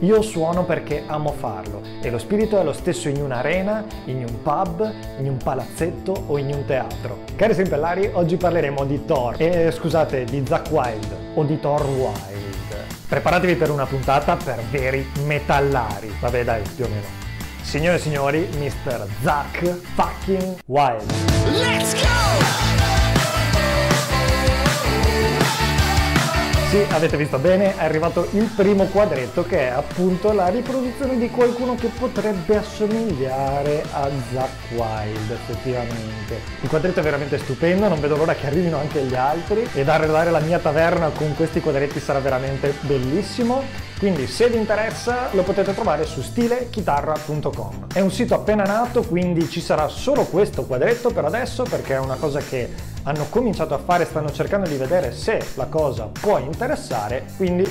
Io suono perché amo farlo e lo spirito è lo stesso in un'arena, in un pub, in un palazzetto o in un teatro. Cari sempellari, oggi parleremo di Thor, e scusate, di Zack Wild o di Thor Wild. Preparatevi per una puntata per veri metallari. Vabbè dai, più o meno. Signore e signori, Mr. Zack fucking Wild. Let's go! Sì, avete visto bene, è arrivato il primo quadretto che è appunto la riproduzione di qualcuno che potrebbe assomigliare a Zack Wild effettivamente. Il quadretto è veramente stupendo, non vedo l'ora che arrivino anche gli altri ed arredare la mia taverna con questi quadretti sarà veramente bellissimo. Quindi se vi interessa lo potete trovare su stilechitarra.com. È un sito appena nato, quindi ci sarà solo questo quadretto per adesso perché è una cosa che hanno cominciato a fare, stanno cercando di vedere se la cosa può interessare, quindi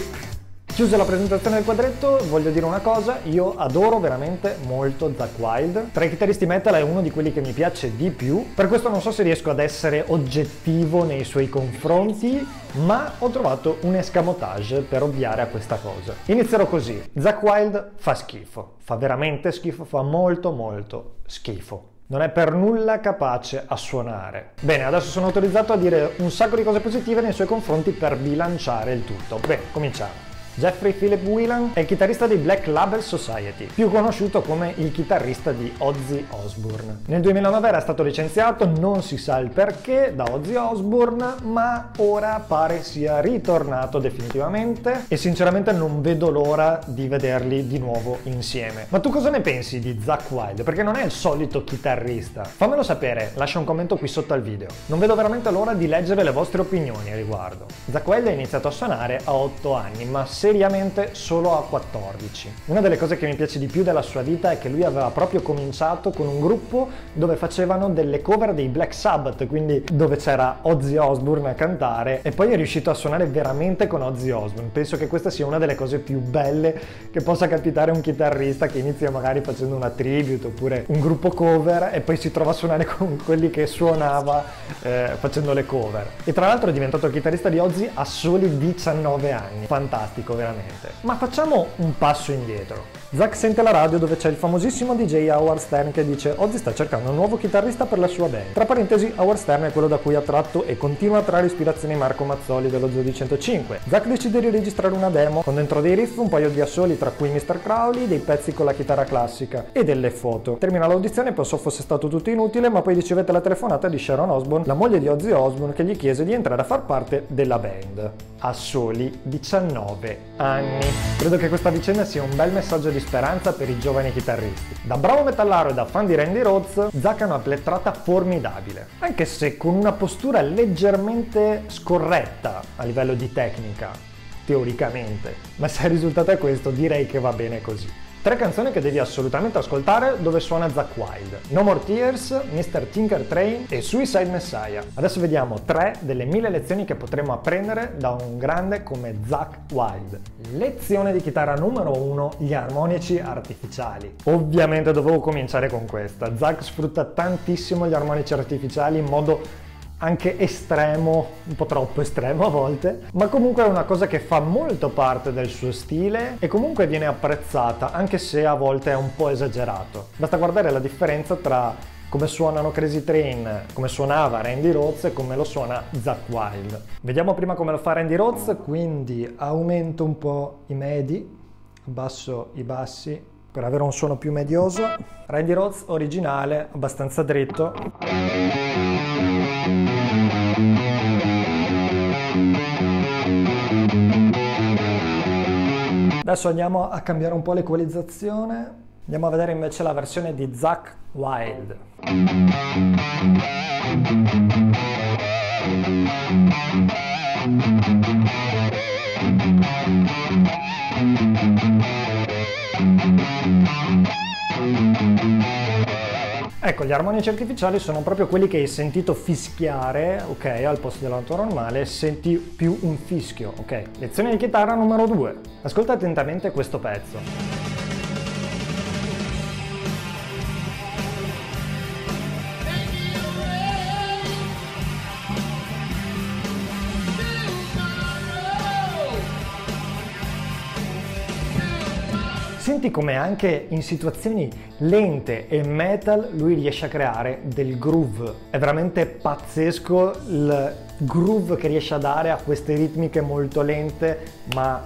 Chiusa la presentazione del quadretto, voglio dire una cosa, io adoro veramente molto Zack Wild. Tra i chitarristi metal è uno di quelli che mi piace di più, per questo non so se riesco ad essere oggettivo nei suoi confronti, ma ho trovato un escamotage per ovviare a questa cosa. Inizierò così, Zack Wild fa schifo, fa veramente schifo, fa molto molto schifo non è per nulla capace a suonare. Bene, adesso sono autorizzato a dire un sacco di cose positive nei suoi confronti per bilanciare il tutto. Bene, cominciamo. Jeffrey Philip Whelan è il chitarrista dei Black Label Society, più conosciuto come il chitarrista di Ozzy Osbourne. Nel 2009 era stato licenziato, non si sa il perché, da Ozzy Osbourne, ma ora pare sia ritornato definitivamente e sinceramente non vedo l'ora di vederli di nuovo insieme. Ma tu cosa ne pensi di Zack Wild? Perché non è il solito chitarrista. Fammelo sapere, lascia un commento qui sotto al video. Non vedo veramente l'ora di leggere le vostre opinioni a riguardo. Zack Wild ha iniziato a suonare a 8 anni, ma se seriamente solo a 14. Una delle cose che mi piace di più della sua vita è che lui aveva proprio cominciato con un gruppo dove facevano delle cover dei Black Sabbath, quindi dove c'era Ozzy Osbourne a cantare e poi è riuscito a suonare veramente con Ozzy Osbourne. Penso che questa sia una delle cose più belle che possa capitare a un chitarrista che inizia magari facendo una tribute oppure un gruppo cover e poi si trova a suonare con quelli che suonava eh, facendo le cover. E tra l'altro è diventato chitarrista di Ozzy a soli 19 anni. Fantastico, veramente. Ma facciamo un passo indietro. Zack sente la radio dove c'è il famosissimo DJ Howard Stern che dice Ozzy sta cercando un nuovo chitarrista per la sua band. Tra parentesi, Howard Stern è quello da cui ha tratto e continua a trarre ispirazioni Marco Mazzoli dello Zoo di 105. Zack decide di registrare una demo con dentro dei riff, un paio di assoli tra cui Mr. Crowley, dei pezzi con la chitarra classica e delle foto. Termina l'audizione, pensò fosse stato tutto inutile, ma poi ricevette la telefonata di Sharon Osbourne, la moglie di Ozzy Osbourne, che gli chiese di entrare a far parte della band. A soli 19 anni. Credo che questa vicenda sia un bel messaggio di speranza per i giovani chitarristi. Da bravo metallaro e da fan di Randy Rhodes, Zack ha una plettrata formidabile, anche se con una postura leggermente scorretta a livello di tecnica, teoricamente. Ma se il risultato è questo, direi che va bene così. Tre canzoni che devi assolutamente ascoltare dove suona Zack Wild. No More Tears, Mr. Tinker Train e Suicide Messiah. Adesso vediamo tre delle mille lezioni che potremo apprendere da un grande come Zack Wild. Lezione di chitarra numero uno, gli armonici artificiali. Ovviamente dovevo cominciare con questa. Zack sfrutta tantissimo gli armonici artificiali in modo anche estremo, un po' troppo estremo a volte, ma comunque è una cosa che fa molto parte del suo stile e comunque viene apprezzata, anche se a volte è un po' esagerato. Basta guardare la differenza tra come suonano Crazy Train, come suonava Randy Rhodes e come lo suona Zack Wild. Vediamo prima come lo fa Randy Rhodes, quindi aumento un po' i medi, abbasso i bassi per avere un suono più medioso. Randy Rhodes originale, abbastanza dritto. Adesso andiamo a cambiare un po' l'equalizzazione. Andiamo a vedere invece la versione di Zack Wild. Ecco, gli armonici artificiali sono proprio quelli che hai sentito fischiare, ok, al posto della nota normale, senti più un fischio, ok. Lezione di chitarra numero 2. Ascolta attentamente questo pezzo. Senti come anche in situazioni lente e metal lui riesce a creare del groove. È veramente pazzesco il groove che riesce a dare a queste ritmiche molto lente ma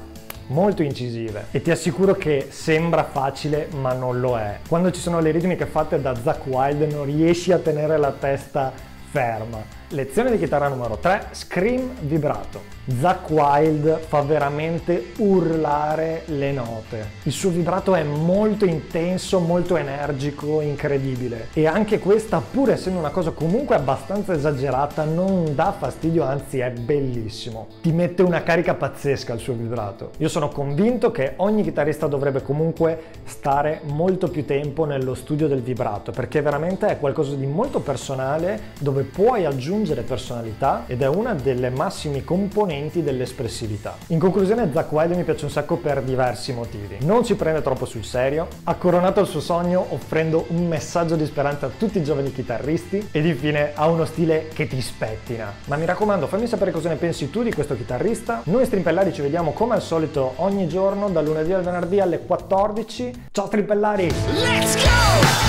molto incisive e ti assicuro che sembra facile ma non lo è. Quando ci sono le ritmiche fatte da Zack Wild non riesci a tenere la testa ferma. Lezione di chitarra numero 3, Scream vibrato. Zack Wild fa veramente urlare le note. Il suo vibrato è molto intenso, molto energico, incredibile. E anche questa, pur essendo una cosa comunque abbastanza esagerata, non dà fastidio, anzi è bellissimo. Ti mette una carica pazzesca il suo vibrato. Io sono convinto che ogni chitarrista dovrebbe comunque stare molto più tempo nello studio del vibrato, perché veramente è qualcosa di molto personale dove puoi aggiungere personalità ed è una delle massimi componenti dell'espressività. In conclusione Zack Wilde mi piace un sacco per diversi motivi. Non ci prende troppo sul serio, ha coronato il suo sogno offrendo un messaggio di speranza a tutti i giovani chitarristi ed infine ha uno stile che ti spettina. Ma mi raccomando fammi sapere cosa ne pensi tu di questo chitarrista. Noi strimpellari ci vediamo come al solito ogni giorno dal lunedì al venerdì alle 14. Ciao strimpellari! Let's go!